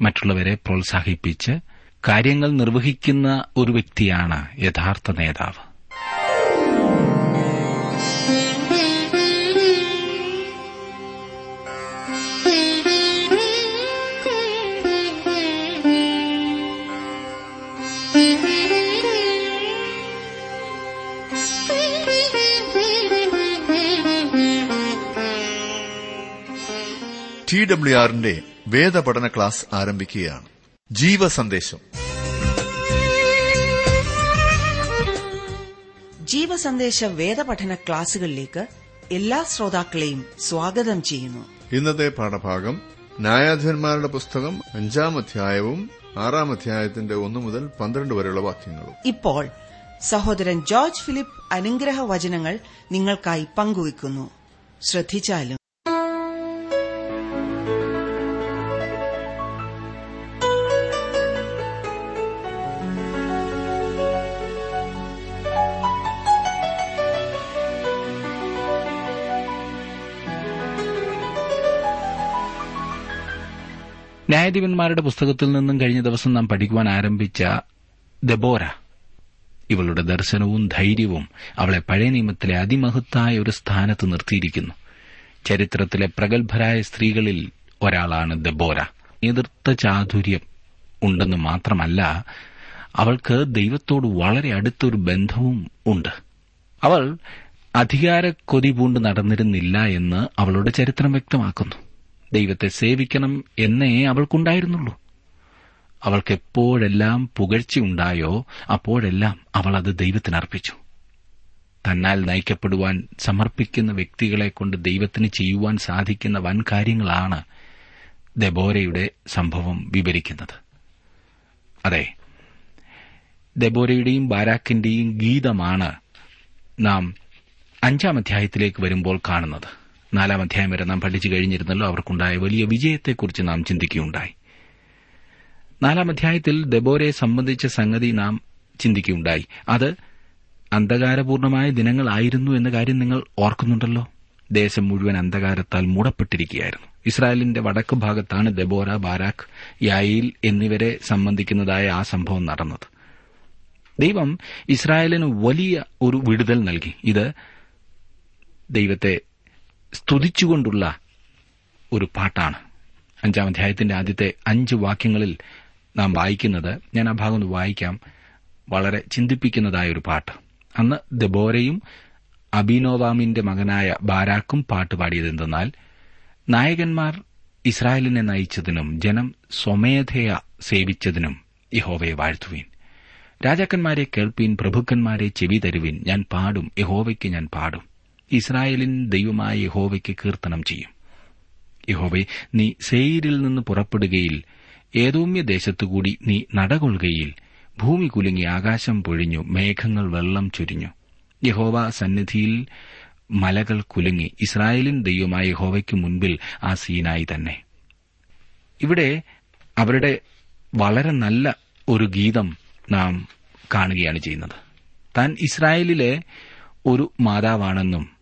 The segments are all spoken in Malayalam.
മറ്റുള്ളവരെ പ്രോത്സാഹിപ്പിച്ച് കാര്യങ്ങൾ നിർവഹിക്കുന്ന ഒരു വ്യക്തിയാണ് യഥാർത്ഥ നേതാവ്. ടി ഡബ്ല്യു ആറിന്റെ വേദപഠന ക്ലാസ് ആരംഭിക്കുകയാണ്. ജീവ സന്ദേശം ജീവ സന്ദേശ വേദപഠന ക്ലാസുകളിലേക്ക് എല്ലാ ശ്രോതാക്കളെയും സ്വാഗതം ചെയ്യുന്നു. ഇന്നത്തെ പാഠഭാഗം ന്യായാധിപന്മാരുടെ പുസ്തകം അഞ്ചാം അധ്യായവും ആറാം അധ്യായത്തിന്റെ ഒന്നു മുതൽ പന്ത്രണ്ട് വരെയുള്ള വാക്യങ്ങളും. ഇപ്പോൾ സഹോദരൻ ജോർജ് ഫിലിപ്പ് അനുഗ്രഹ വചനങ്ങൾ നിങ്ങൾക്കായി പങ്കുവയ്ക്കുന്നു. ശ്രദ്ധിച്ചാലും ന്യായാധിപന്മാരുടെ പുസ്തകത്തിൽ നിന്നും കഴിഞ്ഞ ദിവസം നാം പഠിക്കുവാൻ ആരംഭിച്ച ദബോര ഇവളുടെ ദർശനവും ധൈര്യവും അവളെ പഴയ നിയമത്തിലെ അതിമഹത്തായ ഒരു സ്ഥാനത്ത് നിർത്തിയിരിക്കുന്നു. ചരിത്രത്തിലെ പ്രഗത്ഭരായ സ്ത്രീകളിൽ ഒരാളാണ് ദബോര നേതൃത്വ ചാതുര്യം ഉണ്ടെന്ന് മാത്രമല്ല അവൾക്ക് ദൈവത്തോട് വളരെ അടുത്തൊരു ബന്ധവും ഉണ്ട്. അവൾ അധികാര കൊതി പൂണ്ട് നടന്നിരുന്നില്ല എന്ന് അവളുടെ ചരിത്രം വ്യക്തമാക്കുന്നു. ദൈവത്തെ സേവിക്കണം എന്നേ അവൾക്കുണ്ടായിരുന്നുള്ളൂ. അവൾക്കെപ്പോഴെല്ലാം പുകഴ്ചയുണ്ടായോ അപ്പോഴെല്ലാം അവൾ അത് ദൈവത്തിനർപ്പിച്ചു തന്നാൽ നയിക്കപ്പെടുവാൻ സമർപ്പിക്കുന്ന വ്യക്തികളെ കൊണ്ട് ദൈവത്തിന് ചെയ്യുവാൻ സാധിക്കുന്ന വൻ കാര്യങ്ങളാണ് ദബോരയുടെ സംഭവം വിവരിക്കുന്നത്. അതെ ദബോരയുടെയും ബാരാക്കിന്റെയും ഗീതമാണ് നാം അഞ്ചാം അധ്യായത്തിലേക്ക് വരുമ്പോൾ കാണുന്നത്. നാലാം അധ്യായം വരെ നാം പഠിച്ചു കഴിഞ്ഞിരുന്നല്ലോ അവർക്കുണ്ടായ വലിയ വിജയത്തെക്കുറിച്ച് നാം ചിന്തിക്കുകയുണ്ടായി. നാലാം അധ്യായത്തിൽ ദബോരയെ സംബന്ധിച്ച സംഗതി നാം ചിന്തിക്കുകയുണ്ടായി. അത് അന്ധകാരപൂർണമായ ദിനങ്ങളായിരുന്നു എന്ന കാര്യം നിങ്ങൾ ഓർക്കുന്നുണ്ടല്ലോ. ദേശം മുഴുവൻ അന്ധകാരത്താൽ മൂടപ്പെട്ടിരിക്കുകയായിരുന്നു. ഇസ്രായേലിന്റെ വടക്ക് ഭാഗത്താണ് ദബോര ബാരാഖ് യായിൽ എന്നിവരെ സംബന്ധിക്കുന്നതായ ആ സംഭവം നടന്നത്. ദൈവം ഇസ്രായേലിന് വലിയ ഒരു വിടുതൽ നൽകി. ഇത് ദൈവത്തെ സ്തുതിച്ചുകൊണ്ടുള്ള ഒരു പാട്ടാണ്. അഞ്ചാം അധ്യായത്തിന്റെ ആദ്യത്തെ അഞ്ച് വാക്യങ്ങളിൽ നാം വായിക്കുന്നത് ഞാൻ ആ ഭാഗം ഒന്ന് വായിക്കാം വളരെ ചിന്തിപ്പിക്കുന്നതായ ഒരു പാട്ട്. അന്ന് ദബോരയും അബിനോവാമിന്റെ മകനായ ബാരാക്കും പാട്ട് പാടിയതെന്തെന്നാൽ നായകന്മാർ ഇസ്രായേലിനെ നയിച്ചതിനും ജനം സ്വമേധയ സേവിച്ചതിനും യഹോവയെ വാഴ്ത്തുവീൻ. രാജാക്കന്മാരെ കേൾപ്പീൻ പ്രഭുക്കന്മാരെ ചെവി തരുവിൻ ഞാൻ പാടും യഹോവയ്ക്ക് ഞാൻ പാടും. ഇസ്രായേലിൻ ദൈവമായ യഹോവയ്ക്ക് കീർത്തനം ചെയ്യും. യഹോവെ നീ സെയിരിൽ നിന്ന് പുറപ്പെടുകയിൽ ഏതോമ്യ ദേശത്തുകൂടി നീ നടകൊള്ളുകയിൽ ഭൂമി കുലുങ്ങി ആകാശം പൊഴിഞ്ഞു മേഘങ്ങൾ വെള്ളം ചൊരിഞ്ഞു. യഹോവ സന്നിധിയിൽ മലകൾ കുലുങ്ങി ഇസ്രായേലിൻ ദൈവമായ യഹോവയ്ക്ക് മുൻപിൽ ആ സീനായി തന്നെ. ഇവിടെ അവരുടെ വളരെ നല്ല ഒരു ഗീതം നാം കാണുകയാണ് ചെയ്യുന്നത്. താൻ ഇസ്രായേലിലെ ഒരു മാതാവാണെന്നും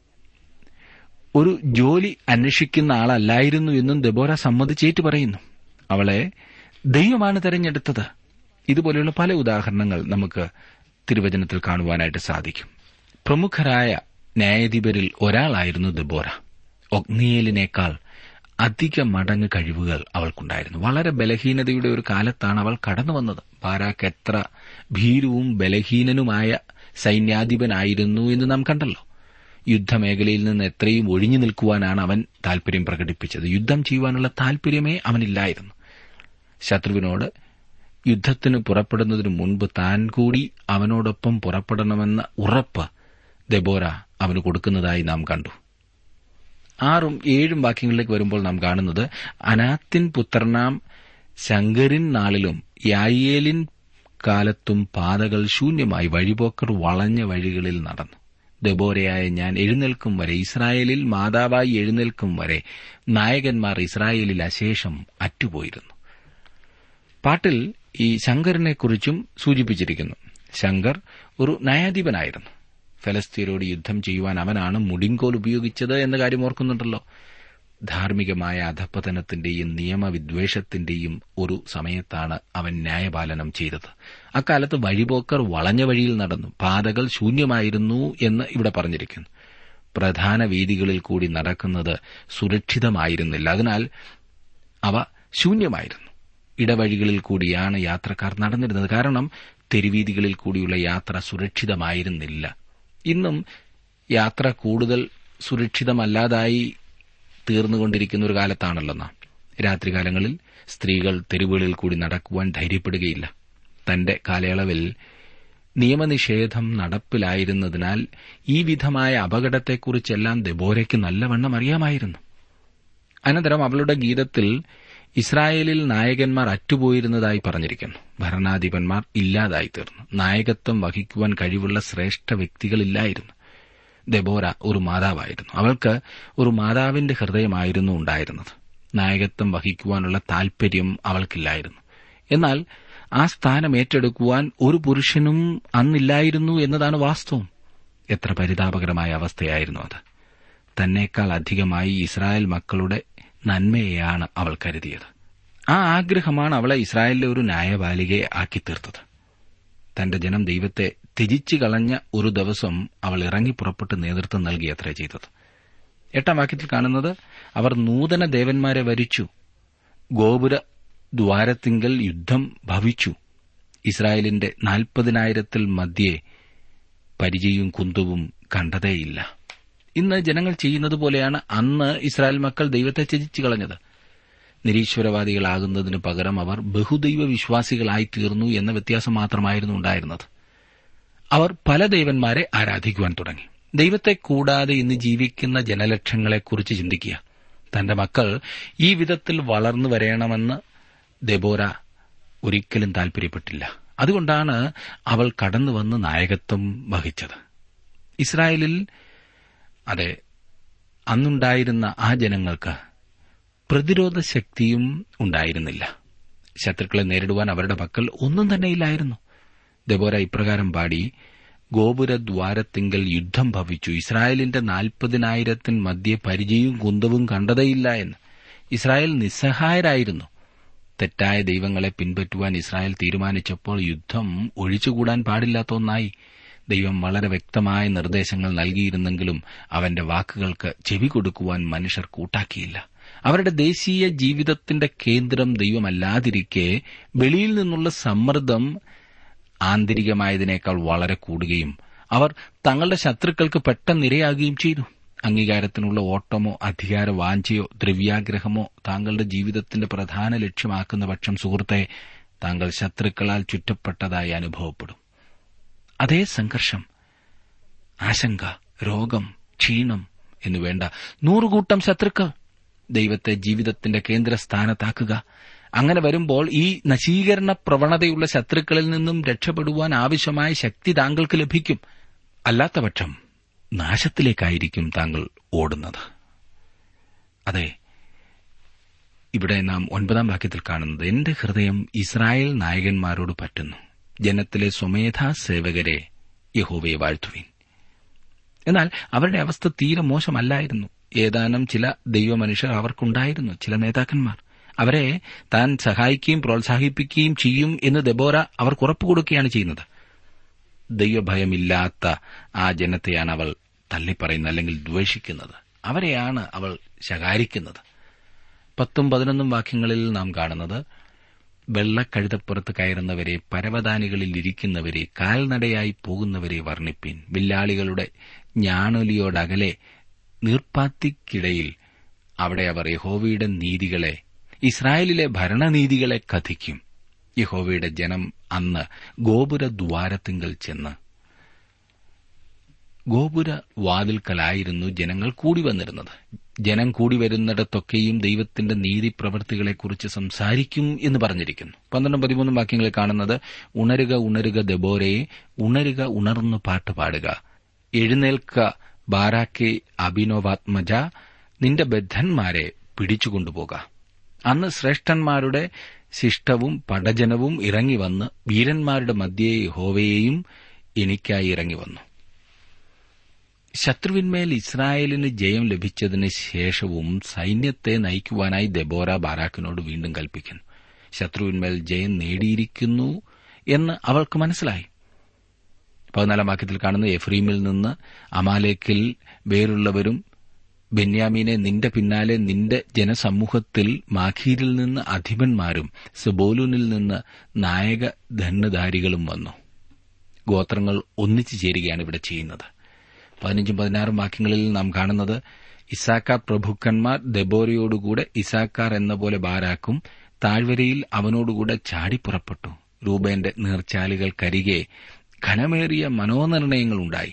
ഒരു ജോലി അന്വേഷിക്കുന്ന ആളല്ലായിരുന്നു എന്നും ദബോര സമ്മതിച്ചേറ്റ് പറയുന്നു. അവളെ ദൈവമാണ് തെരഞ്ഞെടുത്തത്. ഇതുപോലെയുള്ള പല ഉദാഹരണങ്ങൾ നമുക്ക് തിരുവചനത്തിൽ കാണുവാനായിട്ട് സാധിക്കും. പ്രമുഖരായ ന്യായാധിപരിൽ ഒരാളായിരുന്നു ദബോര ഒഗ്നിയേലിനേക്കാൾ അധിക മടങ്ങ് കഴിവുകൾ അവൾക്കുണ്ടായിരുന്നു. വളരെ ബലഹീനതയുടെ ഒരു കാലത്താണ് അവൾ കടന്നു വന്നത്. ബാരാക്ക് എത്ര ഭീരുവും ബലഹീനനുമായ സൈന്യാധിപനായിരുന്നു എന്ന് നാം കണ്ടല്ലോ. യുദ്ധമേഖലയിൽ നിന്ന് എത്രയും ഒഴിഞ്ഞു നിൽക്കുവാനാണ് അവൻ താൽപര്യം പ്രകടിപ്പിച്ചത്. യുദ്ധം ചെയ്യുവാനുള്ള താൽപര്യമേ അവനില്ലായിരുന്നു. ശത്രുവിനോട് യുദ്ധത്തിന് പുറപ്പെടുന്നതിനു മുൻപ് താൻ കൂടി അവനോടൊപ്പം പുറപ്പെടണമെന്ന ഉറപ്പ് ദബോര അവന് കൊടുക്കുന്നതായി നാം കണ്ടു. ആറും ഏഴും വാക്യങ്ങളിലേക്ക് വരുമ്പോൾ നാം കാണുന്നത് അനാത്തിൻ പുത്രനാം ശങ്കരിൻ നാളിലും യായേലിൻ കാലത്തും പാതകൾ ശൂന്യമായി വഴിപോക്കർ വളഞ്ഞ വഴികളിൽ നടന്നു. ദബോരയായ ഞാൻ എഴുന്നേൽക്കും വരെ ഇസ്രായേലിൽ മാതാവായി എഴുന്നേൽക്കും വരെ നായകന്മാർ ഇസ്രായേലിൽ അശേഷം അറ്റുപോയിരുന്നു. പാട്ടിൽ ഈ ശങ്കറിനെക്കുറിച്ചും സൂചിപ്പിച്ചിരിക്കുന്നു. ശങ്കർ ഒരു ന്യായാധിപനായിരുന്നു. ഫലസ്തീനോട് യുദ്ധം ചെയ്യുവാൻ അവനാണ് മുടിങ്കോൽ ഉപയോഗിച്ചത് എന്ന കാര്യം ഓർക്കുന്നുണ്ടല്ലോ. ധാർമ്മികമായ അധപ്പതനത്തിന്റെയും നിയമവിദ്വേഷത്തിന്റെയും ഒരു സമയത്താണ് അവൻ ന്യായപാലനം ചെയ്തത്. അക്കാലത്ത് വഴിപോക്കർ വളഞ്ഞ വഴിയിൽ നടന്നു. പാതകൾ ശൂന്യമായിരുന്നു എന്ന് ഇവിടെ പറഞ്ഞിരിക്കുന്നു. പ്രധാന വീതികളിൽ കൂടി നടക്കുന്നത് സുരക്ഷിതമായിരുന്നില്ല. അതിനാൽ അവ ശൂന്യമായിരുന്നു. ഇടവഴികളിൽ കൂടിയാണ് യാത്രക്കാർ നടന്നിരുന്നത്. കാരണം തെരുവീതികളിൽ കൂടിയുള്ള യാത്ര സുരക്ഷിതമായിരുന്നില്ല. ഇന്നും യാത്ര കൂടുതൽ സുരക്ഷിതമല്ലാതായി തീർന്നുകൊണ്ടിരിക്കുന്ന ഒരു കാലത്താണല്ലോ നാം രാത്രികാലങ്ങളിൽ സ്ത്രീകൾ തെരുവുകളിൽ കൂടി നടക്കുവാൻ ധൈര്യപ്പെടുകയില്ല. തന്റെ കാലയളവിൽ നിയമനിഷേധം നടപ്പിലായിരുന്നതിനാൽ ഈ വിധമായ അപകടത്തെക്കുറിച്ചെല്ലാം ദബോരയ്ക്ക് നല്ലവണ്ണം അറിയാമായിരുന്നു. അനന്തരം അവളുടെ ഗീതത്തിൽ ഇസ്രായേലിൽ നായകന്മാർ അറ്റുപോയിരുന്നതായി പറഞ്ഞിരിക്കുന്നു. ഭരണാധിപന്മാർ ഇല്ലാതായി തീർന്നു നായകത്വം വഹിക്കുവാൻ കഴിവുള്ള ശ്രേഷ്ഠ വ്യക്തികളില്ലായിരുന്നു. ദെബോര ഒരു മാതാവായിരുന്നു. അവൾക്ക് ഒരു മാതാവിന്റെ ഹൃദയമായിരുന്നു ഉണ്ടായിരുന്നത്. നായകത്വം വഹിക്കുവാനുള്ള താൽപര്യം അവൾക്കില്ലായിരുന്നു. എന്നാൽ ആ സ്ഥാനം ഏറ്റെടുക്കുവാൻ ഒരു പുരുഷനും അന്നില്ലായിരുന്നു എന്നതാണ് വാസ്തവം. എത്ര പരിതാപകരമായ അവസ്ഥയായിരുന്നു അത്. തന്നേക്കാൾ അധികമായി ഇസ്രായേൽ മക്കളുടെ നന്മയെയാണ് അവൾ കരുതിയത്. ആ ആഗ്രഹമാണ് അവളെ ഇസ്രായേലിലെ ഒരു ന്യായപാലികയെ ആക്കി തീർത്തത് തന്റെ ജനം ദൈവത്തെ ത്യജിച്ചു കളഞ്ഞ ഒരു ദിവസം അവൾ ഇറങ്ങി പുറപ്പെട്ട് നേതൃത്വം നൽകിയത്രേ ചെയ്തത്. എട്ടാം വാക്യത്തിൽ കാണുന്നത് അവർ നൂതന ദേവന്മാരെ വരിച്ചു. ഗോപുര ദ്വാരത്തിങ്കൽ യുദ്ധം ഭവിച്ചു. ഇസ്രായേലിന്റെ നാൽപ്പതിനായിരത്തിൽ മധ്യേ പരിചയും കുന്തവും കണ്ടതേയില്ല. ഇന്ന് ജനങ്ങൾ ചെയ്യുന്നത് പോലെയാണ് അന്ന് ഇസ്രായേൽ മക്കൾ ദൈവത്തെ ത്യജിച്ചു കളഞ്ഞത്. നിരീശ്വരവാദികളാകുന്നതിനു പകരം അവർ ബഹുദൈവ വിശ്വാസികളായി തീർന്നു എന്ന വ്യത്യാസം മാത്രമായിരുന്നു ഉണ്ടായിരുന്നത്. അവർ പല ദൈവന്മാരെ ആരാധിക്കുവാൻ തുടങ്ങി. ദൈവത്തെ കൂടാതെ ഇന്ന് ജീവിക്കുന്ന ജനലക്ഷങ്ങളെക്കുറിച്ച് ചിന്തിക്കുക. തന്റെ മക്കൾ ഈ വിധത്തിൽ വളർന്നു വരണമെന്ന് ദെബോര ഒരിക്കലും താൽപര്യപ്പെട്ടില്ല. അതുകൊണ്ടാണ് അവൾ കടന്നുവന്ന് നായകത്വം വഹിച്ചത്. ഇസ്രായേലിൽ അതെ അന്നുണ്ടായിരുന്ന ആ ജനങ്ങൾക്ക് പ്രതിരോധ ശക്തിയും ഉണ്ടായിരുന്നില്ല. ശത്രുക്കളെ നേരിടുവാൻ അവരുടെ പക്കൽ ഒന്നും തന്നെയില്ലായിരുന്നു ദബോര ഇപ്രകാരം പാടി ഗോപുരദ്വാരത്തിങ്കൽ യുദ്ധം ഭവിച്ചു. ഇസ്രായേലിന്റെ നാൽപ്പതിനായിരത്തിന് മധ്യ പരിചയവും കുന്തവും കണ്ടതയില്ല എന്ന്. ഇസ്രായേൽ നിസ്സഹായരായിരുന്നു. തെറ്റായ ദൈവങ്ങളെ പിൻപറ്റുവാൻ ഇസ്രായേൽ തീരുമാനിച്ചപ്പോൾ യുദ്ധം ഒഴിച്ചുകൂടാൻ പാടില്ലാത്ത ഒന്നായി ദൈവം വളരെ വ്യക്തമായ നിർദ്ദേശങ്ങൾ നൽകിയിരുന്നെങ്കിലും അവന്റെ വാക്കുകൾക്ക് ചെവി കൊടുക്കുവാൻ മനുഷ്യർ കൂട്ടാക്കിയില്ല. അവരുടെ ദേശീയ ജീവിതത്തിന്റെ കേന്ദ്രം ദൈവമല്ലാതിരിക്കെ വെളിയിൽ നിന്നുള്ള സമ്മർദ്ദം ആന്തരികമായതിനേക്കാൾ വളരെ കൂടുകയും അവർ തങ്ങളുടെ ശത്രുക്കൾക്ക് പെട്ടെന്ന് ഇരയാകുകയും ചെയ്തു. അംഗീകാരത്തിനുള്ള ഓട്ടമോ അധികാര വാഞ്ചയോ ദ്രവ്യാഗ്രഹമോ താങ്കളുടെ ജീവിതത്തിന്റെ പ്രധാന ലക്ഷ്യമാക്കുന്ന പക്ഷം സുഹൃത്തെ താങ്കൾ ശത്രുക്കളാൽ ചുറ്റപ്പെട്ടതായി അനുഭവപ്പെടും. അതേ സംഘർഷം ആശങ്ക രോഗം ക്ഷീണം എന്നുവേണ്ട നൂറുകൂട്ടം ശത്രുക്കൾ ദൈവത്തെ ജീവിതത്തിന്റെ കേന്ദ്രസ്ഥാനത്താക്കുക. അങ്ങനെ വരുമ്പോൾ ഈ നശീകരണ പ്രവണതയുള്ള ശത്രുക്കളിൽ നിന്നും രക്ഷപ്പെടുവാൻ ആവശ്യമായ ശക്തി താങ്കൾക്ക് ലഭിക്കും. അല്ലാത്തപക്ഷം നാശത്തിലേക്കായിരിക്കും താങ്കൾ ഓടുന്നത്. അതെ ഇവിടെ നാം ഒൻപതാം വാക്യത്തിൽ കാണുന്നത് എന്റെ ഹൃദയം ഇസ്രായേൽ നായകന്മാരോട് പറ്റുന്നു. ജനത്തിലെ സ്വമേധാ സേവകരെ യഹോവയെ വാഴ്ത്തുവിൻ. എന്നാൽ അവരുടെ അവസ്ഥ തീരെ മോശമല്ലായിരുന്നു. ഏതാനും ചില ദൈവമനുഷ്യർ അവർക്കുണ്ടായിരുന്നു ചില നേതാക്കന്മാർ. അവരെ താൻ സഹായിക്കുകയും പ്രോത്സാഹിപ്പിക്കുകയും ചെയ്യും എന്ന് ദബോര അവർക്ക് ഉറപ്പ് കൊടുക്കുകയാണ് ചെയ്യുന്നത്. ദൈവഭയമില്ലാത്ത ആ ജനത്തെയാണ് അവൾ തള്ളിപ്പറയുന്നത് അല്ലെങ്കിൽ ദ്വേഷിക്കുന്നത്. അവരെയാണ് അവൾ ശകാരിക്കുന്നത്. പത്തും പതിനൊന്നും വാക്യങ്ങളിൽ നാം കാണുന്നത് വെള്ളക്കഴുതപ്പുറത്ത് കയറുന്നവരെ പരവതാനികളിൽ ഇരിക്കുന്നവരെ കാൽനടയായി പോകുന്നവരെ വർണിപ്പിൻ. വില്ലാളികളുടെ ഞാണൊലിയോടകലെ നീർപ്പാത്തിക്കിടയിൽ അവിടെ അവർ യഹോവയുടെ നീതികളെ ഇസ്രായേലിലെ ഭരണനീതികളെ കഥിക്കും. യഹോവയുടെ ജനം അന്ന് ഗോപുരദ്വാരത്തിങ്കൽ ചെന്ന് ഗോപുര വാതിൽക്കലായിരുന്നു ജനങ്ങൾ കൂടി വന്നിരുന്നത്. ജനം കൂടി വരുന്നിടത്തൊക്കെയും ദൈവത്തിന്റെ നീതി പ്രവൃത്തികളെക്കുറിച്ച് സംസാരിക്കും എന്ന് പറഞ്ഞിരിക്കുന്നു. പന്ത്രണ്ടും പതിമൂന്നും വാക്യങ്ങളിൽ കാണുന്നത് ഉണരുക ഉണരുക ദബോരയെ ഉണരുക ഉണർന്നു പാട്ട് പാടുക. എഴുന്നേൽക്ക ബാരാക്കെ അഭിനോവാത്മജ നിന്റെ ബദ്ധന്മാരെ പിടിച്ചുകൊണ്ടുപോക. അന്ന് ശ്രേഷ്ഠന്മാരുടെ ശിഷ്ടവും പടജനവും ഇറങ്ങി വന്ന് വീരന്മാരുടെ മധ്യേ ഹോവയെയും എനിക്കായി ഇറങ്ങി വന്നു. ശത്രുവിന്മേൽ ഇസ്രായേലിന് ജയം ലഭിച്ചതിന് ശേഷവും സൈന്യത്തെ നയിക്കുവാനായി ദെബോര ബാരാക്കിനോട് വീണ്ടും കൽപ്പിക്കുന്നു. ശത്രുവിന്മേൽ ജയം നേടിയിരിക്കുന്നു എന്ന് അവൾക്ക് മനസ്സിലായി. പതിനാലാം വാക്യത്തിൽ കാണുന്ന എഫ്രീമിൽ നിന്ന് അമാലേക്കിൽ വേറുള്ളവരും ബെന്യാമീനെ നിന്റെ പിന്നാലെ നിന്റെ ജനസമൂഹത്തിൽ മാഖീരിൽ നിന്ന് അധിപന്മാരും സെബോലൂനിൽ നിന്ന് നായക ധന്യധാരികളും വന്നു. ഗോത്രങ്ങൾ ഒന്നിച്ചു ചേരുകയാണ് ഇവിടെ ചെയ്യുന്നത്. പതിനഞ്ചും പതിനാറും വാക്യങ്ങളിൽ നാം കാണുന്നത് ഇസാക്കാർ പ്രഭുക്കന്മാർ ദബോരയോടുകൂടെ ഇസാക്കാർ എന്ന പോലെ ബാരാക്കും താഴ്വരയിൽ അവനോടുകൂടെ ചാടിപ്പുറപ്പെട്ടു. രൂപേന്റെ നീർച്ചാലുകൾക്കരികെ ഘനമേറിയ മനോനിർണയങ്ങളുണ്ടായി.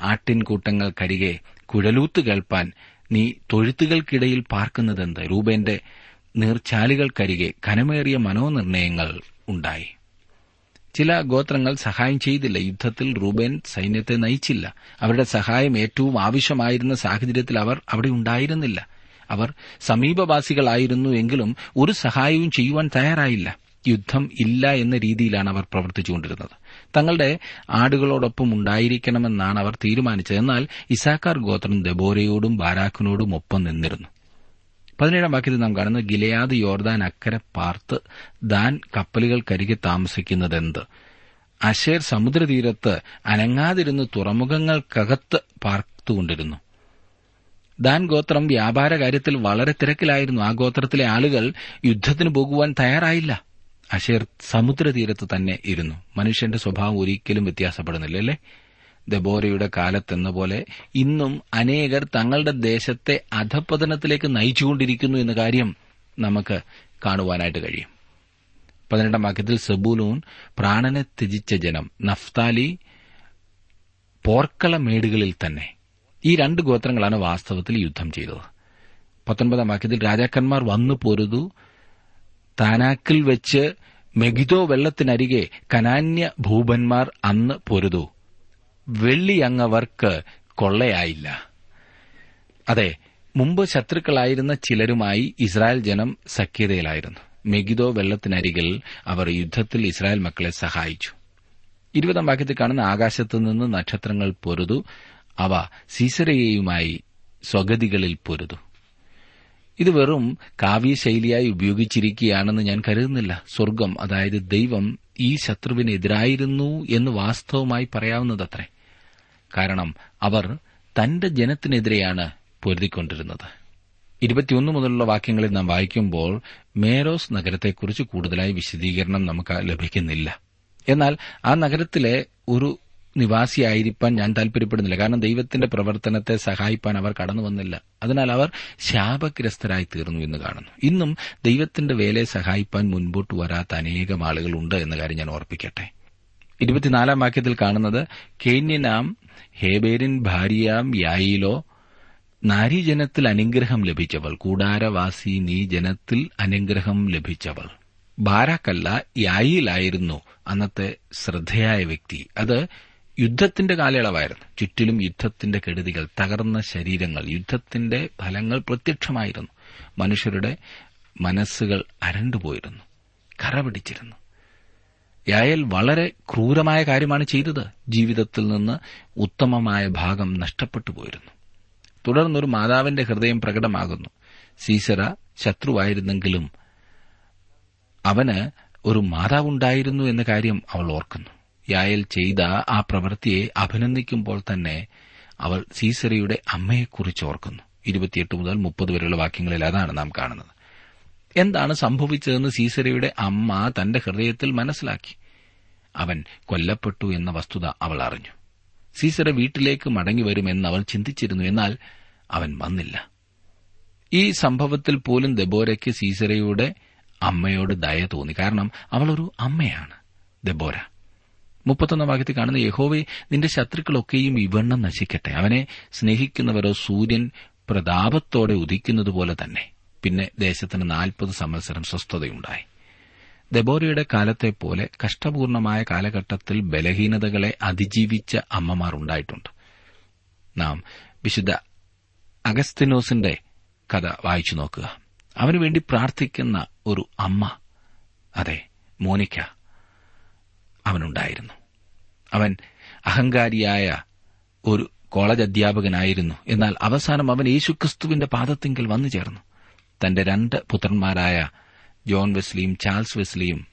ആട്ടിൻകൂട്ടങ്ങൾക്കരികെ കുഴലൂത്ത് കേൾപ്പാൻ നീ തൊഴുത്തുകൾക്കിടയിൽ പാർക്കുന്നതെന്ത്? രൂപേന്റെ നീർച്ചാലുകൾക്കരികെ കനമേറിയ മനോനിർണയങ്ങൾ ഉണ്ടായി. ചില ഗോത്രങ്ങൾ സഹായം ചെയ്തില്ല. യുദ്ധത്തിൽ റൂബേൻ സൈന്യത്തെ നയിച്ചില്ല. അവരുടെ സഹായം ഏറ്റവും ആവശ്യമായിരുന്ന സാഹചര്യത്തിൽ അവർ അവിടെ ഉണ്ടായിരുന്നില്ല. അവർ സമീപവാസികളായിരുന്നു എങ്കിലും ഒരു സഹായവും ചെയ്യുവാൻ തയ്യാറായില്ല. യുദ്ധം ഇല്ല എന്ന രീതിയിലാണ് അവർ പ്രവർത്തിച്ചുകൊണ്ടിരുന്നത്. തങ്ങളുടെ ആടുകളോടൊപ്പം ഉണ്ടായിരിക്കണമെന്നാണ് അവർ തീരുമാനിച്ചത്. എന്നാൽ ഇസാക്കാർ ഗോത്രം ദബോരയോടും ബാരാഖിനോടും ഒപ്പം നിന്നിരുന്നു. പതിനേഴാം വാക്യത്തിൽ നാം കാണുന്നത് ഗിലയാദ് യോർദാൻ അക്കരെ പാർത്ത് ദാൻ കപ്പലുകൾക്കരികെ താമസിക്കുന്നതെന്ത്? അശേർ സമുദ്രതീരത്ത് അനങ്ങാതിരുന്ന് തുറമുഖങ്ങൾക്കകത്ത് പാർത്തുകൊണ്ടിരുന്നു. ദാൻ ഗോത്രം വ്യാപാര കാര്യത്തിൽ വളരെ തിരക്കിലായിരുന്നു. ആ ഗോത്രത്തിലെ ആളുകൾ യുദ്ധത്തിന് പോകുവാൻ തയ്യാറായില്ല. അഷേർ സമുദ്രതീരത്ത് തന്നെ ഇരുന്നു. മനുഷ്യന്റെ സ്വഭാവം ഒരിക്കലും വ്യത്യാസപ്പെടുന്നില്ല അല്ലേ? ദബോരയുടെ കാലത്തെന്ന പോലെ ഇന്നും അനേകർ തങ്ങളുടെ ദേശത്തെ അധപ്പതനത്തിലേക്ക് നയിച്ചുകൊണ്ടിരിക്കുന്നു എന്ന കാര്യം നമുക്ക് കാണുവാനായിട്ട് കഴിയും. പതിനെട്ടാം വാക്യത്തിൽ സെബൂലൂൻ പ്രാണനെ ത്യജിച്ച ജനം നഫ്താലി പോർക്കള മേടുകളിൽ തന്നെ. ഈ രണ്ട് ഗോത്രങ്ങളാണ് വാസ്തവത്തിൽ യുദ്ധം ചെയ്തത്. പത്തൊൻപതാം വാക്യത്തിൽ രാജാക്കന്മാർ വന്നു പൊരുതു താനാക്കിൽ വെച്ച് മെഗിദോ വെള്ളത്തിനരികെ കനാന്യ ഭൂപന്മാർ അന്ന് പൊരുതു. വെള്ളി അങ്ങവർക്ക് കൊള്ളയായില്ല. അതെ മുമ്പ് ശത്രുക്കളായിരുന്ന ചിലരുമായി ഇസ്രായേൽ ജനം സഖ്യതയിലായിരുന്നു. മെഗിദോ വെള്ളത്തിനരികിൽ അവർ യുദ്ധത്തിൽ ഇസ്രായേൽ മക്കളെ സഹായിച്ചു. ഇരുപതാം വാക്യത്തിൽ കാണുന്ന ആകാശത്തു നിന്ന് നക്ഷത്രങ്ങൾ പൊരുതു. അവ സീസരയെയുമായി സ്വഗതികളിൽ പൊരുതു. ഇത് വെറും കാവ്യശൈലിയായി ഉപയോഗിച്ചിരിക്കുകയാണെന്ന് ഞാൻ കരുതുന്നില്ല. സ്വർഗം അതായത് ദൈവം ഈ ശത്രുവിനെതിരായിരുന്നു എന്ന് വാസ്തവമായി പറയാവുന്നതത്രേ. കാരണം അവർ തന്റെ ജനത്തിനെതിരെയാണ് പൊരുതിക്കൊണ്ടിരുന്നത്. ഇരുപത്തിയൊന്ന് മുതലുള്ള വാക്യങ്ങളിൽ നാം വായിക്കുമ്പോൾ മേരോസ് നഗരത്തെക്കുറിച്ച് കൂടുതലായി വിശദീകരണം നമുക്ക് ലഭിക്കുന്നില്ല. എന്നാൽ ആ നഗരത്തിലെ ഒരു നിവാസിയായിരിക്കാൻ ഞാൻ താൽപര്യപ്പെടുന്നില്ല. കാരണം ദൈവത്തിന്റെ പ്രവർത്തനത്തെ സഹായിപ്പാൻ അവർ കടന്നു വന്നില്ല. അതിനാൽ അവർ ശാപഗ്രസ്തരായി തീർന്നു എന്ന് കാണുന്നു. ഇന്നും ദൈവത്തിന്റെ വേലയെ സഹായിപ്പാൻ മുൻപോട്ട് വരാത്ത അനേകം ആളുകളുണ്ട് എന്ന കാര്യം ഞാൻ ഓർപ്പിക്കട്ടെ. ഇരുപത്തിനാലാം വാക്യത്തിൽ കാണുന്നത് കേന്യനാം ഹേബേരിൻ ഭാര്യയാം യായിലോ നാരീജനത്തിൽ അനുഗ്രഹം ലഭിച്ചവൾ കൂടാരവാസി നീ ജനത്തിൽ അനുഗ്രഹം ലഭിച്ചവൾ. ബാരാക്കല്ല യായിലായിരുന്നു അന്നത്തെ ശ്രദ്ധയായ വ്യക്തി. അത് യുദ്ധത്തിന്റെ കാലയളവായിരുന്നു. ചുറ്റിലും യുദ്ധത്തിന്റെ കെടുതികൾ തകർന്ന ശരീരങ്ങൾ യുദ്ധത്തിന്റെ ഫലങ്ങൾ പ്രത്യക്ഷമായിരുന്നു. മനുഷ്യരുടെ മനസ്സുകൾ അരണ്ടുപോയിരുന്നു. കറപിടിച്ചിരുന്നു യായൽ വളരെ ക്രൂരമായ കാര്യമാണ് ചെയ്തത്. ജീവിതത്തിൽ നിന്ന് ഉത്തമമായ ഭാഗം നഷ്ടപ്പെട്ടു പോയിരുന്നു തുടർന്നൊരു മാതാവിന്റെ ഹൃദയം പ്രകടമാകുന്നു. സീസറ ശത്രുവായിരുന്നെങ്കിലും അവന് ഒരു മാതാവുണ്ടായിരുന്നു എന്ന കാര്യം അവൾ ഓർക്കുന്നു. യായൽ ചെയ്ത ആ പ്രവൃത്തിയെ അഭിനന്ദിക്കുമ്പോൾ തന്നെ അവൾ സീസറയുടെ അമ്മയെക്കുറിച്ച് ഓർക്കുന്നു. ഇരുപത്തിയെട്ട് മുതൽ മുപ്പത് വരെയുള്ള വാക്യങ്ങളിൽ അതാണ് നാം കാണുന്നത്. എന്താണ് സംഭവിച്ചതെന്ന് സീസറയുടെ അമ്മ തന്റെ ഹൃദയത്തിൽ മനസ്സിലാക്കി. അവൻ കൊല്ലപ്പെട്ടു എന്ന വസ്തുത അവൾ അറിഞ്ഞു. സീസറ വീട്ടിലേക്ക് മടങ്ങിവരുമെന്ന് അവൾ ചിന്തിച്ചിരുന്നു. എന്നാൽ അവൻ വന്നില്ല. ഈ സംഭവത്തിൽ പോലും ദബോരയ്ക്ക് സീസരയുടെ അമ്മയോട് ദയ തോന്നി. കാരണം അവളൊരു അമ്മയാണ് ദബോര. മുപ്പത്തൊന്നാം ഭാഗത്ത് കാണുന്ന യഹോവെ നിന്റെ ശത്രുക്കളൊക്കെയും ഇവണ്ണം നശിക്കട്ടെ. അവനെ സ്നേഹിക്കുന്നവരോ സൂര്യൻ പ്രതാപത്തോടെ ഉദിക്കുന്നതുപോലെ തന്നെ. പിന്നെ ദേശത്തിന് നാൽപ്പത് സംവത്സരം സ്വസ്ഥതയുണ്ടായി. ദബോരയുടെ കാലത്തെ പോലെ കഷ്ടപൂർണമായ കാലഘട്ടത്തിൽ ബലഹീനതകളെ അതിജീവിച്ച അമ്മമാർ ഉണ്ടായിട്ടുണ്ട്. നാം വിശുദ്ധ അഗസ്തിനോസിന്റെ കഥ വായിച്ചു നോക്കുക. അവനുവേണ്ടി പ്രാർത്ഥിക്കുന്ന ഒരു അമ്മ അതെ മോനിക്ക അവനുണ്ടായിരുന്നു. അവൻ അഹങ്കാരിയായ ഒരു കോളേജ് അധ്യാപകനായിരുന്നു. എന്നാൽ അവസാനം അവൻ യേശുക്രിസ്തുവിന്റെ പാദത്തിങ്കിൽ വന്നു ചേർന്നു. തന്റെ രണ്ട് പുത്രന്മാരായ ജോൺ വെസ്ലിയും ചാൾസ് വെസ്ലിയും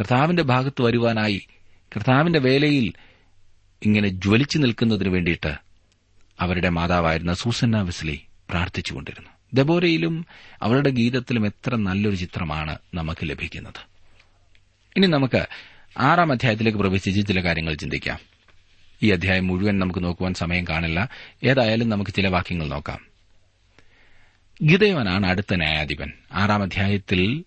കർത്താവിന്റെ ഭാഗത്ത് വരുവാനായി കർത്താവിന്റെ വേലയിൽ ഇങ്ങനെ ജ്വലിച്ചു നിൽക്കുന്നതിനു വേണ്ടിയിട്ട് അവരുടെ മാതാവായിരുന്ന സൂസന്ന വെസ്ലി പ്രാർത്ഥിച്ചുകൊണ്ടിരുന്നു. ദബോരയിലും അവരുടെ ഗീതത്തിലും എത്ര നല്ലൊരു ചിത്രമാണ് നമുക്ക് ലഭിക്കുന്നത്. ഇനി നമുക്ക് ആറാം അധ്യായത്തിലേക്ക് പ്രവേശിച്ച് ചില കാര്യങ്ങൾ ചിന്തിക്കാം. ഈ അധ്യായം മുഴുവൻ നമുക്ക് നോക്കുവാൻ സമയം കാണില്ല. ഏതായാലും നമുക്ക് ചില വാക്യങ്ങൾ നോക്കാം. ഗിതയോനാണ് അടുത്ത ന്യായാധിപൻ. ആറാം അധ്യായത്തിൽ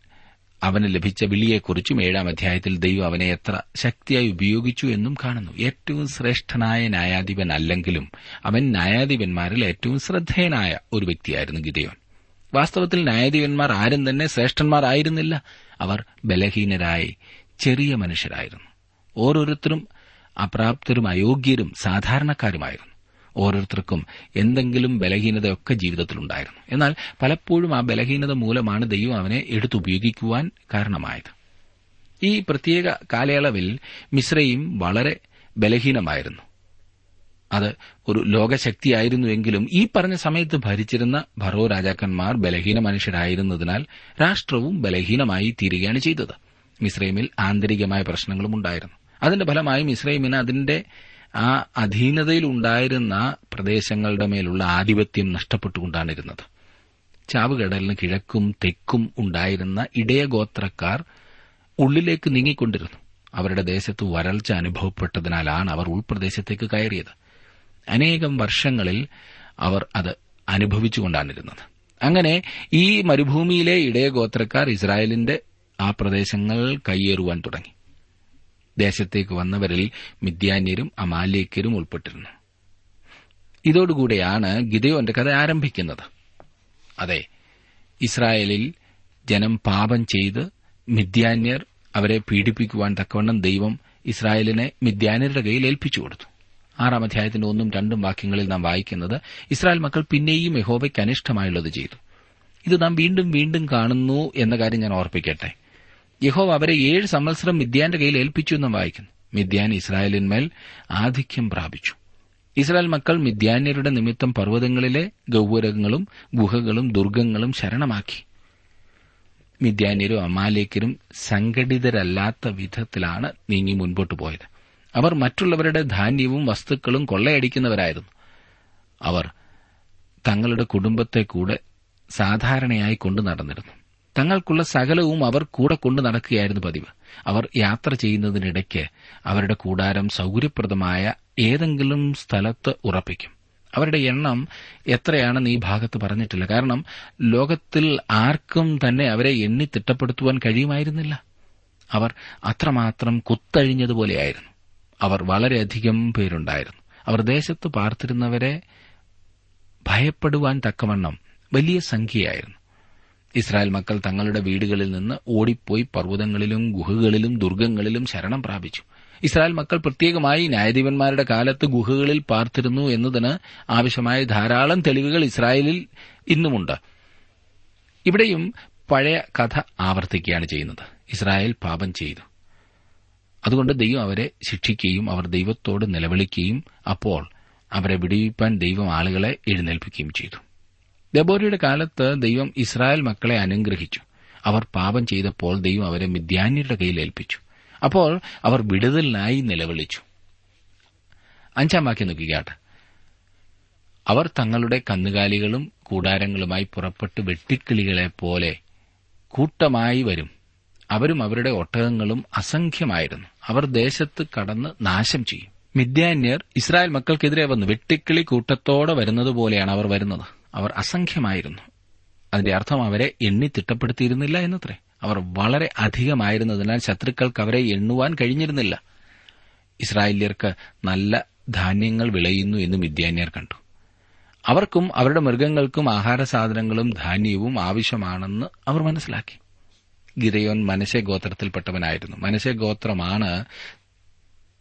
അവന് ലഭിച്ച വിളിയെക്കുറിച്ചും ഏഴാം അധ്യായത്തിൽ ദൈവം അവനെ എത്ര ശക്തിയായി ഉപയോഗിച്ചു എന്നും കാണുന്നു. ഏറ്റവും ശ്രേഷ്ഠനായ ന്യായാധിപൻ അല്ലെങ്കിലും അവൻ ന്യായാധിപന്മാരിൽ ഏറ്റവും ശ്രദ്ധേയനായ ഒരു വ്യക്തിയായിരുന്നു ഗിതയോൻ വാസ്തവത്തിൽ ന്യായാധിപന്മാർ ആരും തന്നെ ശ്രേഷ്ഠന്മാരായിരുന്നില്ല അവർ ബലഹീനരായി ചെറിയ മനുഷ്യരായിരുന്നു. ഓരോരുത്തരും അപ്രാപ്തരും അയോഗ്യരും സാധാരണക്കാരുമായിരുന്നു. ഓരോരുത്തർക്കും എന്തെങ്കിലും ബലഹീനതയൊക്കെ ജീവിതത്തിലുണ്ടായിരുന്നു. എന്നാൽ പലപ്പോഴും ആ ബലഹീനത മൂലമാണ് ദൈവം അവനെ എടുത്തുപയോഗിക്കുവാൻ കാരണമായത്. ഈ പ്രത്യേക കാലയളവിൽ മിശ്രയും വളരെ ബലഹീനമായിരുന്നു. അത് ഒരു ലോകശക്തിയായിരുന്നുവെങ്കിലും ഈ പറഞ്ഞ സമയത്ത് ഭരിച്ചിരുന്ന ഭറോ രാജാക്കന്മാർ ബലഹീന മനുഷ്യരായിരുന്നതിനാൽ രാഷ്ട്രവും ബലഹീനമായി തീരുകയാണ് ചെയ്തത്. മിശ്രൈമിൽ ആന്തരികമായ പ്രശ്നങ്ങളും ഉണ്ടായിരുന്നു. അതിന്റെ ഫലമായി മിസ്രൈമിന് അതിന്റെ ആ അധീനതയിലുണ്ടായിരുന്ന പ്രദേശങ്ങളുടെ മേലുള്ള ആധിപത്യം നഷ്ടപ്പെട്ടുകൊണ്ടാണിരുന്നത്. ചാവുകടലിന് കിഴക്കും തെക്കും ഉണ്ടായിരുന്ന ഇടയഗോത്രക്കാർ ഉള്ളിലേക്ക് നീങ്ങിക്കൊണ്ടിരുന്നു. അവരുടെ ദേശത്ത് വരൾച്ച അനുഭവപ്പെട്ടതിനാലാണ് അവർ ഉൾപ്രദേശത്തേക്ക് കയറിയത്. അനേകം വർഷങ്ങളിൽ അവർ അത് അനുഭവിച്ചുകൊണ്ടാണിരുന്നത്. അങ്ങനെ ഈ മരുഭൂമിയിലെ ഇടയഗോത്രക്കാർ ഇസ്രായേലിന്റെ ആ പ്രദേശങ്ങൾ കയ്യേറുവാൻ തുടങ്ങി. ദേശത്തേക്ക് വന്നവരിൽ മിദ്യാന്യരും അമാലേക്കരും ഉൾപ്പെട്ടിരുന്നു. ഇതോടുകൂടെയാണ് ഗിദയോന്റെ കഥ ആരംഭിക്കുന്നത്. അതെ ഇസ്രായേലിൽ ജനം പാപം ചെയ്ത് മിദ്യാന്യർ അവരെ പീഡിപ്പിക്കുവാൻ തക്കവണ്ണം ദൈവം ഇസ്രായേലിനെ മിദ്യാന്യരുടെ കയ്യിൽ ഏൽപ്പിച്ചു കൊടുത്തു. ആറാം അധ്യായത്തിന്റെ ഒന്നും രണ്ടും വാക്യങ്ങളിൽ നാം വായിക്കുന്നത് ഇസ്രായേൽ മക്കൾ പിന്നെയും യഹോബയ്ക്ക് അനിഷ്ടമായുള്ളത് ചെയ്തു. ഇത് നാം വീണ്ടും വീണ്ടും കാണുന്നു എന്ന കാര്യം ഞാൻ ഓർപ്പിക്കട്ടെ. യഹോവ അവരെ ഏഴ് സംവത്സരം മിദ്യാന്റെ കയ്യിൽ ഏൽപ്പിച്ചു എന്നും വായിക്കുന്നു. മിദ്യാൻ ഇസ്രായേലിന്മേൽ ആധിക്യം പ്രാപിച്ചു. ഇസ്രായേൽ മക്കൾ മിദ്യാന്യരുടെ നിമിത്തം പർവതങ്ങളിലെ ഗൌരവങ്ങളും ഗുഹകളും ദുർഗങ്ങളും ശരണമാക്കി. മിദ്യാന്യരും അമാലേക്കരും സംഘടിതരല്ലാത്ത വിധത്തിലാണ് നീങ്ങി മുൻപോട്ട് പോയത്. അവർ മറ്റുള്ളവരുടെ ധാന്യവും വസ്തുക്കളും കൊള്ളയടിക്കുന്നവരായിരുന്നു. അവർ തങ്ങളുടെ കുടുംബത്തെ കൂടെ സാധാരണയായി കൊണ്ടു നടന്നിരുന്നു. തങ്ങൾക്കുള്ള സകലവും അവർ കൂടെ കൊണ്ടു നടക്കുകയായിരുന്നു പതിവ്. അവർ യാത്ര ചെയ്യുന്നതിനിടയ്ക്ക് അവരുടെ കൂടാരം സൌകര്യപ്രദമായ ഏതെങ്കിലും സ്ഥലത്ത് ഉറപ്പിക്കും. അവരുടെ എണ്ണം എത്രയാണെന്ന് ഈ ഭാഗത്ത് പറഞ്ഞിട്ടില്ല. കാരണം ലോകത്തിൽ ആർക്കും തന്നെ അവരെ എണ്ണി തിട്ടപ്പെടുത്തുവാൻ കഴിയുമായിരുന്നില്ല. അവർ അത്രമാത്രം കുത്തഴിഞ്ഞതുപോലെയായിരുന്നു. അവർ വളരെയധികം പേരുണ്ടായിരുന്നു. അവർ ദേശത്ത് പാർത്തിരുന്നവരെ ഭയപ്പെടുവാൻ തക്കവണ്ണം വലിയ സംഖ്യയായിരുന്നു. ഇസ്രായേൽ മക്കൾ തങ്ങളുടെ വീടുകളിൽ നിന്ന് ഓടിപ്പോയി പർവതങ്ങളിലും ഗുഹകളിലും ദുർഗങ്ങളിലും ശരണം പ്രാപിച്ചു. ഇസ്രായേൽ മക്കൾ പ്രത്യേകമായി ന്യായാധിപന്മാരുടെ കാലത്ത് ഗുഹകളിൽ പാർത്തിരുന്നു എന്നതിന് ആവശ്യമായ ധാരാളം തെളിവുകൾ ഇസ്രായേലിൽ ഇന്നുമുണ്ട്. ഇവിടെയും പഴയ കഥ ആവർത്തിക്കുകയാണ് ചെയ്യുന്നത്. ഇസ്രായേൽ പാപം ചെയ്തു. അതുകൊണ്ട് ദൈവം അവരെ ശിക്ഷിക്കുകയും അവർ ദൈവത്തോട് നിലവിളിക്കുകയും അപ്പോൾ അവരെ വിടുവിപ്പാൻ ദൈവം ആളുകളെ എഴുന്നേൽപ്പിക്കുകയും ചെയ്തു. ദബോരയുടെ കാലത്ത് ദൈവം ഇസ്രായേൽ മക്കളെ അനുഗ്രഹിച്ചു. അവർ പാപം ചെയ്തപ്പോൾ ദൈവം അവരെ മിഥ്യാന്യരുടെ കയ്യിൽ ഏൽപ്പിച്ചു. അപ്പോൾ അവർ വിടുതലിനായി നിലവിളിച്ചു. അഞ്ചാം വാക്യം അവർ തങ്ങളുടെ കന്നുകാലികളും കൂടാരങ്ങളുമായി പുറപ്പെട്ട് വെട്ടിക്കിളികളെ പോലെ കൂട്ടമായി വരും. അവരും അവരുടെ ഒട്ടകങ്ങളും അസംഖ്യമായിരുന്നു. അവർ ദേശത്ത് കടന്ന് നാശം ചെയ്യും. മിഥ്യാന്യർ ഇസ്രായേൽ മക്കൾക്കെതിരെ വന്നു വെട്ടിക്കിളി കൂട്ടത്തോടെ വരുന്നത് പോലെയാണ് അവർ വരുന്നത്. അവർ അസംഖ്യമായിരുന്നു. അതിന്റെ അർത്ഥം അവരെ എണ്ണി തിട്ടപ്പെടുത്തിയിരുന്നില്ല എന്നത്രേ. അവർ വളരെ അധികമായിരുന്നതിനാൽ ശത്രുക്കൾക്ക് അവരെ എണ്ണുവാൻ കഴിഞ്ഞിരുന്നില്ല. ഇസ്രായേലിയർക്ക് നല്ല ധാന്യങ്ങൾ വിളയുന്നു എന്ന് മിദ്യാന്യർ കണ്ടു. അവർക്കും അവരുടെ മൃഗങ്ങൾക്കും ആഹാര സാധനങ്ങളും ധാന്യവും ആവശ്യമാണെന്ന് അവർ മനസ്സിലാക്കി. ഗിരയോൻ മനശെ ഗോത്രത്തിൽപ്പെട്ടവനായിരുന്നു മനശെ ഗോത്രമാണ്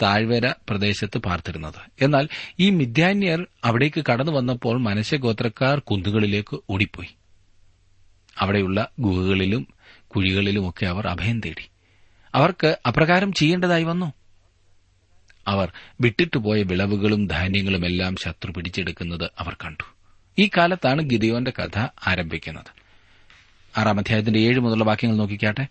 താഴ്വര പ്രദേശത്ത് പാർത്തിരുന്നത്. എന്നാൽ ഈ മിഥ്യാന്യർ അവിടേക്ക് കടന്നു വന്നപ്പോൾ മനുഷ്യഗോത്രക്കാർ കുന്തുകളിലേക്ക് ഓടിപ്പോയി. അവിടെയുള്ള ഗുഹകളിലും കുഴികളിലുമൊക്കെ അവർ അഭയം തേടി. അവർക്ക് അപ്രകാരം ചെയ്യേണ്ടതായി വന്നു. അവർ വിട്ടിട്ടുപോയ വിളവുകളും ധാന്യങ്ങളുമെല്ലാം ശത്രു പിടിച്ചെടുക്കുന്നത് അവർ കണ്ടു. ഈ കാലത്താണ് ഗിദിയോന്റെ കഥ ആരംഭിക്കുന്നത്. ആറാം അധ്യായത്തിന്റെ ഏഴ് മുതലുള്ള വാക്യങ്ങൾ നോക്കിക്കാട്ടെ.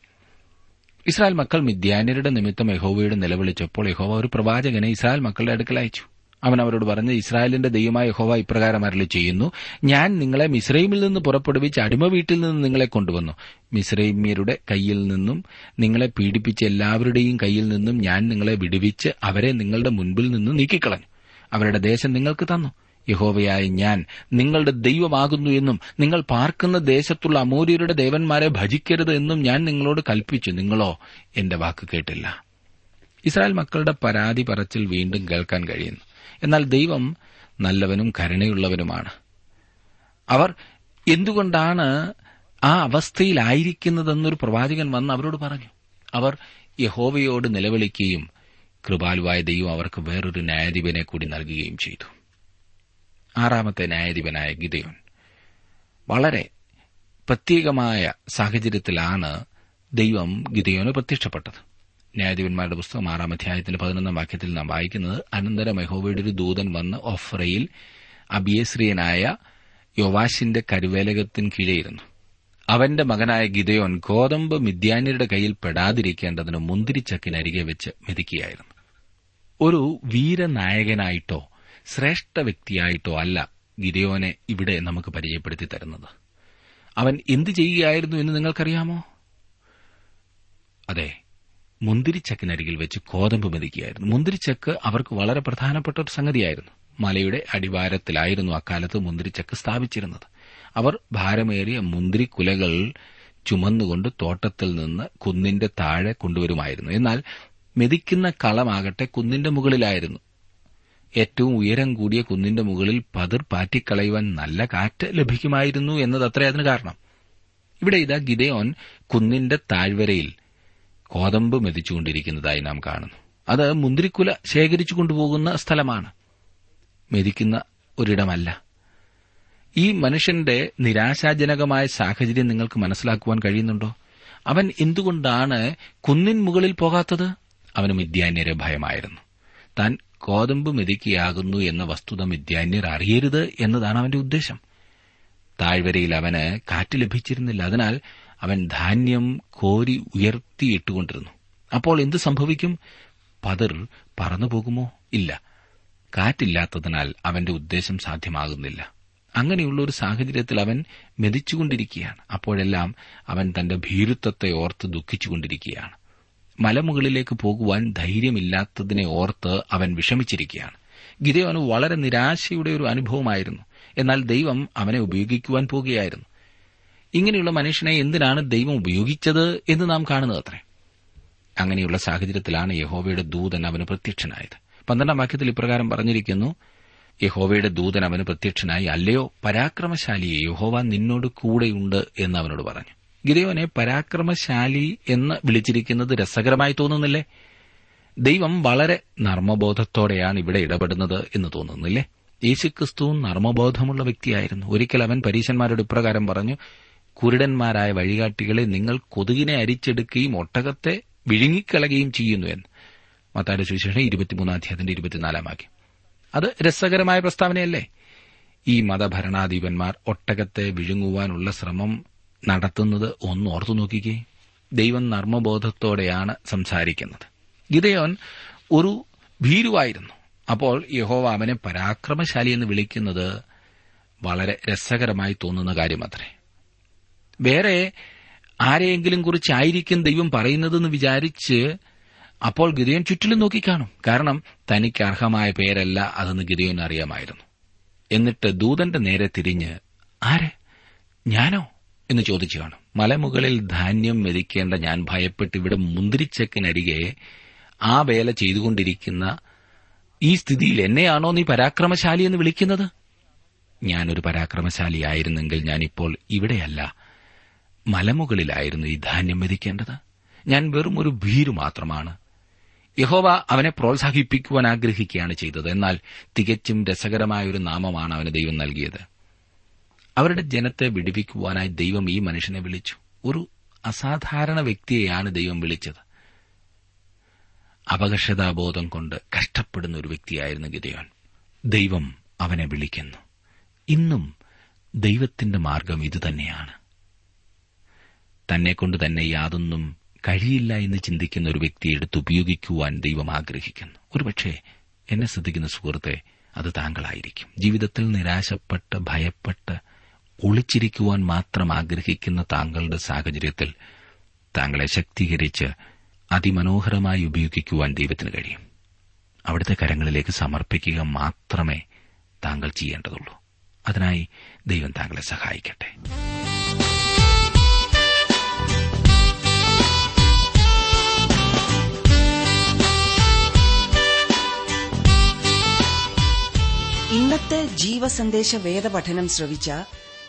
ഇസ്രായേൽ മക്കൾ മിദ്യാന്യരുടെ നിമിത്തം യഹോവയുടെ നിലവിളിച്ചപ്പോൾ യഹോവ ഒരു പ്രവാചകനെ ഇസ്രായേൽ മക്കളുടെ അടുക്കൽ അയച്ചു. അവൻ അവരോട് പറഞ്ഞ് ഇസ്രായേലിന്റെ ദൈവമായ യഹോവ ഇപ്രകാരം അരളി ചെയ്യുന്നു. ഞാൻ നിങ്ങളെ മിസ്രൈമിൽ നിന്ന് പുറപ്പെടുവിച്ച് അടിമ വീട്ടിൽ നിന്ന് നിങ്ങളെ കൊണ്ടുവന്നു. മിസ്രൈമ്യരുടെ കയ്യിൽ നിന്നും നിങ്ങളെ പീഡിപ്പിച്ച എല്ലാവരുടെയും കയ്യിൽ നിന്നും ഞാൻ നിങ്ങളെ വിടുവിച്ച് അവരെ നിങ്ങളുടെ മുൻപിൽ നിന്ന് നീക്കിക്കളഞ്ഞു. അവരുടെ ദേശം നിങ്ങൾക്ക് തന്നു. യഹോവയായ ഞാൻ നിങ്ങളുടെ ദൈവമാകുന്നു എന്നും നിങ്ങൾ പാർക്കുന്ന ദേശത്തുള്ള അമൂര്യരുടെ ദേവന്മാരെ ഭജിക്കരുത് എന്നും ഞാൻ നിങ്ങളോട് കൽപ്പിച്ചു. നിങ്ങളോ എന്റെ വാക്ക് കേട്ടില്ല. ഇസ്രായേൽ മക്കളുടെ പരാതി പറച്ചിൽ വീണ്ടും കേൾക്കാൻ കഴിയുന്നു. എന്നാൽ ദൈവം നല്ലവനും കരുണയുള്ളവനുമാണ്. അവർ എന്തുകൊണ്ടാണ് ആ അവസ്ഥയിലായിരിക്കുന്നതെന്നൊരു പ്രവാചകൻ വന്ന് അവരോട് പറഞ്ഞു. അവർ യഹോവയോട് നിലവിളിക്കുകയും കൃപാലുവായ ദൈവം അവർക്ക് വേറൊരു ന്യായാധിപനെ കൂടി നൽകുകയും ചെയ്തു. ആറാമത്തെ ന്യായാധിപനായ ഗിദയോൻ. വളരെ പ്രത്യേകമായ സാഹചര്യത്തിലാണ് ദൈവം ഗിദയോന് പ്രത്യക്ഷപ്പെട്ടത്. ന്യായാധിപന്മാരുടെ പുസ്തകം ആറാം അധ്യായത്തിന്റെ പതിനൊന്നാം വാക്യത്തിൽ നാം വായിക്കുന്നത് അനന്തര യഹോവയുടെ ഒരു ദൂതൻ വന്ന് ഒഫ്രയിൽ അബിയശ്രീയനായ യോവാശിന്റെ കരുവേലകത്തിന് കീഴെയിരുന്നു അവന്റെ മകനായ ഗിതയോൻ ഗോതമ്പ് മിദ്യാന്യരുടെ കയ്യിൽ പെടാതിരിക്കേണ്ടതിന് മുന്തിരിച്ചക്കിനരികെ വെച്ച് മെതിക്കുകയായിരുന്നു. ഒരു വീരനായകനായിട്ടോ ശ്രേഷ്ഠ വ്യക്തിയായിട്ടോ അല്ല ഗിദയോനെ ഇവിടെ നമുക്ക് പരിചയപ്പെടുത്തി തരുന്നത്. അവൻ എന്തു ചെയ്യുകയായിരുന്നു എന്ന് നിങ്ങൾക്കറിയാമോ? അതെ മുന്തിരിച്ചക്കിനരികിൽ വെച്ച് കോതമ്പ് മെതിക്കുകയായിരുന്നു. മുന്തിരിച്ചക്ക് അവർക്ക് വളരെ പ്രധാനപ്പെട്ട ഒരു സംഗതിയായിരുന്നു. മലയുടെ അടിവാരത്തിലായിരുന്നു അക്കാലത്ത് മുന്തിരിച്ചക്ക് സ്ഥാപിച്ചിരുന്നത്. അവർ ഭാരമേറിയ മുന്തിരിക്കുലകൾ ചുമന്നുകൊണ്ട് തോട്ടത്തിൽ നിന്ന് കുന്നിന്റെ താഴെ കൊണ്ടുവരുമായിരുന്നു. എന്നാൽ മെതിക്കുന്ന കളമാകട്ടെ കുന്നിന്റെ മുകളിലായിരുന്നു. ഏറ്റവും ഉയരം കൂടിയ കുന്നിന്റെ മുകളിൽ പതിർ പാറ്റിക്കളയുവാൻ നല്ല കാറ്റ് ലഭിക്കുമായിരുന്നു എന്നതത്രേ അതിന് കാരണം. ഇവിടെ ഇതാ ഗിദയോൻ കുന്നിന്റെ താഴ്വരയിൽ കോതമ്പ് മെതിച്ചുകൊണ്ടിരിക്കുന്നതായി നാം കാണുന്നു. അത് മുന്തിരിക്കുല ശേഖരിച്ചു കൊണ്ടുപോകുന്ന സ്ഥലമാണ്. മെതിക്കുന്ന ഒരിടമല്ല. ഈ മനുഷ്യന്റെ നിരാശാജനകമായ സാഹചര്യം നിങ്ങൾക്ക് മനസ്സിലാക്കുവാൻ കഴിയുന്നുണ്ടോ? അവൻ എന്തുകൊണ്ടാണ് കുന്നിൻ മുകളിൽ പോകാത്തത്? അവന് മിഥ്യാന്യരെ ഭയമായിരുന്നു. താൻ കോതമ്പ് മെതിക്കിയാകുന്നു എന്ന വസ്തുത മിഥ്യാന്യർ അറിയരുത് എന്നതാണ് അവന്റെ ഉദ്ദേശം. താഴ്വരയിൽ അവന് കാറ്റ് ലഭിച്ചിരുന്നില്ല. അതിനാൽ അവൻ ധാന്യം കോരി ഉയർത്തിയിട്ടുകൊണ്ടിരുന്നു. അപ്പോൾ എന്ത് സംഭവിക്കും? പതിർ പറന്നു പോകുമോ ഇല്ല. കാറ്റില്ലാത്തതിനാൽ അവന്റെ ഉദ്ദേശം സാധ്യമാകുന്നില്ല. അങ്ങനെയുള്ള ഒരു സാഹചര്യത്തിൽ അവൻ മെതിച്ചുകൊണ്ടിരിക്കുകയാണ്. അപ്പോഴെല്ലാം അവൻ തന്റെ ഭീരുത്വത്തെ ഓർത്ത് ദുഃഖിച്ചുകൊണ്ടിരിക്കുകയാണ്. മലമുകളിലേക്ക് പോകുവാൻ ധൈര്യമില്ലാത്തതിനെ ഓർത്ത് അവൻ വിഷമിച്ചിരിക്കുകയാണ്. ഗിതയോന് വളരെ നിരാശയുടെ ഒരു അനുഭവമായിരുന്നു. എന്നാൽ ദൈവം അവനെ ഉപയോഗിക്കുവാൻ പോകുകയായിരുന്നു. ഇങ്ങനെയുള്ള മനുഷ്യനെ എന്തിനാണ് ദൈവം ഉപയോഗിച്ചത് എന്ന് നാം കാണുന്നത് അത്രേ. അങ്ങനെയുള്ള സാഹചര്യത്തിലാണ് യഹോവയുടെ ദൂതൻ അവന് പ്രത്യക്ഷനായത്. പന്ത്രണ്ടാം വാക്യത്തിൽ ഇപ്രകാരം പറഞ്ഞിരിക്കുന്നു യഹോവയുടെ ദൂതൻ അവന് പ്രത്യക്ഷനായി അല്ലയോ പരാക്രമശാലിയെ യഹോവ നിന്നോട് കൂടെയുണ്ട് എന്ന് അവനോട് പറഞ്ഞു. ഗിരയോനെ പരാക്രമശാലി എന്ന് വിളിച്ചിരിക്കുന്നത് രസകരമായി തോന്നുന്നില്ലേ? ദൈവം വളരെ നർമ്മബോധത്തോടെയാണ് ഇവിടെ ഇടപെടുന്നത് എന്ന് തോന്നുന്നില്ലേ? യേശുക്രിസ്തു നർമ്മബോധമുള്ള വ്യക്തിയായിരുന്നു. ഒരിക്കൽ അവൻ പരീശന്മാരോട് ഇപ്രകാരം പറഞ്ഞു കുരുടന്മാരായ വഴികാട്ടികളെ നിങ്ങൾ കൊതുകിനെ അരിച്ചെടുക്കുകയും ഒട്ടകത്തെ വിഴുങ്ങിക്കളയുകയും ചെയ്യുന്നു എന്ന്. മത്താരുടെ സുവിശേഷം ഇരുപത്തിമൂന്നാം അധ്യായത്തിന്റെ ഇരുപത്തിനാലാം വാക്യം. അത് രസകരമായ പ്രസ്താവനയല്ലേ? ഈ മതഭരണാധിപന്മാർ ഒട്ടകത്തെ വിഴുങ്ങുവാനുള്ള ശ്രമം നടത്തുന്നത് ഒന്ന് ഓർത്തു നോക്കിക്കേ. ദൈവം നർമ്മബോധത്തോടെയാണ് സംസാരിക്കുന്നത്. ഗിതയോൻ ഒരു ഭീരുവായിരുന്നു. അപ്പോൾ യഹോവ അവനെ പരാക്രമശാലി എന്ന് വിളിക്കുന്നത് വളരെ രസകരമായി തോന്നുന്ന കാര്യമത്രേ. വേറെ ആരെയെങ്കിലും കുറിച്ചായിരിക്കും ദൈവം പറയുന്നതെന്ന് വിചാരിച്ച് അപ്പോൾ ഗിതയോൻ ചുറ്റിലും നോക്കിക്കാണും. കാരണം തനിക്ക് അർഹമായ പേരല്ല അതെന്ന് ഗിതയോൻ അറിയാമായിരുന്നു. എന്നിട്ട് ദൂതന്റെ നേരെ തിരിഞ്ഞ് ആരെ? ഞാനോ? എന്ന് ചോദിച്ചു കാണും. മലമുകളിൽ ധാന്യം മെതിക്കേണ്ട ഞാൻ ഭയപ്പെട്ട് ഇവിടെ മുന്തിരിച്ചക്കിനരികെ ആ വേല ചെയ്തുകൊണ്ടിരിക്കുന്ന ഈ സ്ഥിതിയിൽ എന്നെയാണോ നീ പരാക്രമശാലി എന്ന് വിളിക്കുന്നത്? ഞാനൊരു പരാക്രമശാലിയായിരുന്നെങ്കിൽ ഞാനിപ്പോൾ ഇവിടെയല്ല. മലമുകളിലായിരുന്നു ഈ ധാന്യം മെതിക്കേണ്ടത്. ഞാൻ വെറും ഒരു ഭീരു മാത്രമാണ്. യഹോവ അവനെ പ്രോത്സാഹിപ്പിക്കുവാൻ ആഗ്രഹിക്കുകയാണ് ചെയ്തത്. എന്നാൽ തികച്ചും രസകരമായ ഒരു നാമമാണ് അവന് ദൈവം നൽകിയത്. അവരുടെ ജനത്തെ വിടിപ്പിക്കുവാനായി ദൈവം ഈ മനുഷ്യനെ വിളിച്ചു. ഒരു അസാധാരണ വ്യക്തിയെയാണ് ദൈവം വിളിച്ചത്. അപകർഷതാബോധം കൊണ്ട് കഷ്ടപ്പെടുന്ന ഒരു വ്യക്തിയായിരുന്നു ഗിതയോൻ. ദൈവം അവനെ വിളിക്കുന്നു. ഇന്നും ദൈവത്തിന്റെ മാർഗം ഇതുതന്നെയാണ് തന്നെക്കൊണ്ട് തന്നെ യാതൊന്നും കഴിയില്ല എന്ന് ചിന്തിക്കുന്ന ഒരു വ്യക്തിയെ എടുത്ത് ഉപയോഗിക്കുവാൻ ദൈവം ആഗ്രഹിക്കുന്നു. ഒരുപക്ഷെ എന്നെ ശ്രദ്ധിക്കുന്ന സുഹൃത്തെ അത് താങ്കളായിരിക്കും. ജീവിതത്തിൽ നിരാശപ്പെട്ട് ഭയപ്പെട്ട് ഒളിച്ചിരിക്കുവാൻ മാത്രം ആഗ്രഹിക്കുന്ന താങ്കളുടെ സാഹചര്യത്തിൽ താങ്കളെ ശക്തീകരിച്ച് അതിമനോഹരമായി ഉപയോഗിക്കുവാൻ ദൈവത്തിന് കഴിയും. അവിടുത്തെ കരങ്ങളിലേക്ക് സമർപ്പിക്കുക മാത്രമേ താങ്കൾ ചെയ്യേണ്ടതുള്ളൂ. അതിനായി ദൈവം താങ്കളെ സഹായിക്കട്ടെ. ഇന്നത്തെ ജീവസന്ദേശ വേദപഠനം ശ്രവിച്ച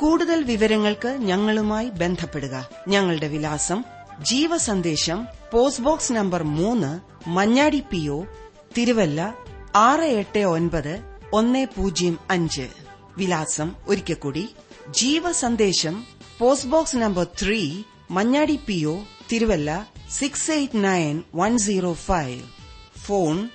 കൂടുതൽ വിവരങ്ങൾക്ക് ഞങ്ങളുമായി ബന്ധപ്പെടുക. ഞങ്ങളുടെ വിലാസം ജീവസന്ദേശം പോസ്റ്റ് ബോക്സ് നമ്പർ മൂന്ന് മഞ്ഞാടി പി ഒ തിരുവല്ല ആറ് എട്ട് ഒൻപത് ഒന്ന് പൂജ്യം അഞ്ച്. വിലാസം ഒരിക്കൽ കൂടി ജീവസന്ദേശം post box number three Manjadi P O Thiruvalla six eight nine one zero five phone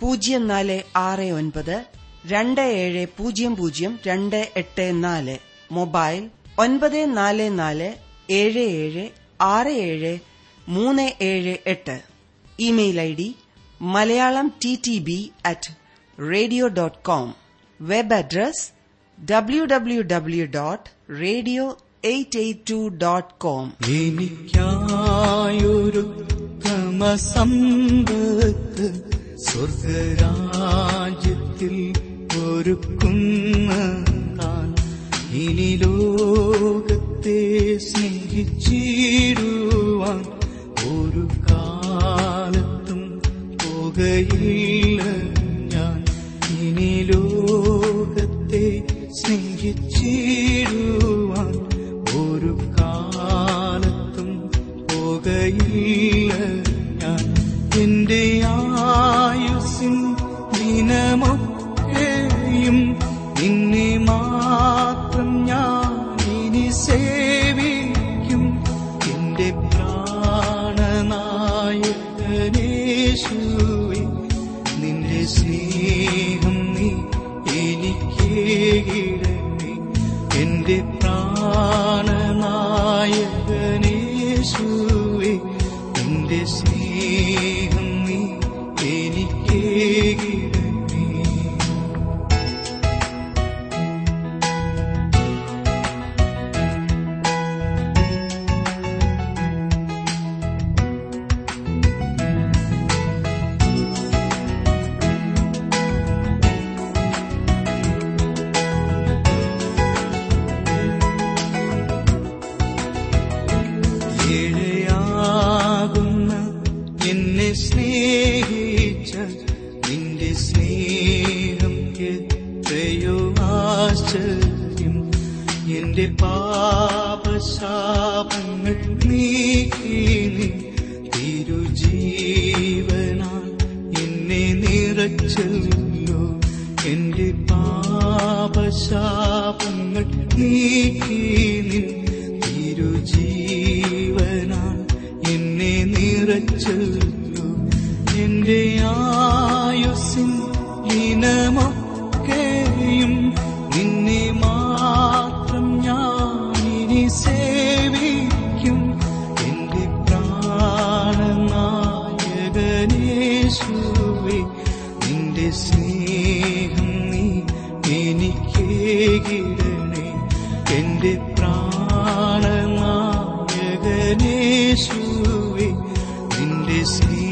പൂജ്യം നാല് ആറ് ഒൻപത് രണ്ട് ഏഴ് പൂജ്യം പൂജ്യം രണ്ട് എട്ട് നാല്. മൊബൈൽ ഒൻപത് നാല് നാല് ഏഴ് ഏഴ് ആറ് ഏഴ് മൂന്ന് ഏഴ് എട്ട്. Email I D Malayalam T T B at radio dot com. Web address W W W dot radio eight eight two dot com. എനിക്കായൊരു സ്വർഗരാജ്യത്തിൽ ഒരുക്കുന്ന. താൻ ഇനി ലോകത്തെ സ്നേഹിച്ചിടുവാൻ ഒരു കാലത്തും പോകയില്ല ഞാൻ. ഇനി ലോകത്തെ സ്നേഹിച്ചിടുവാൻ ഒരു കാലത്തും പോകയില്ല ഞാൻ. എന്റെ ആയുസിൻ ദിനമൊക്കെയും star. this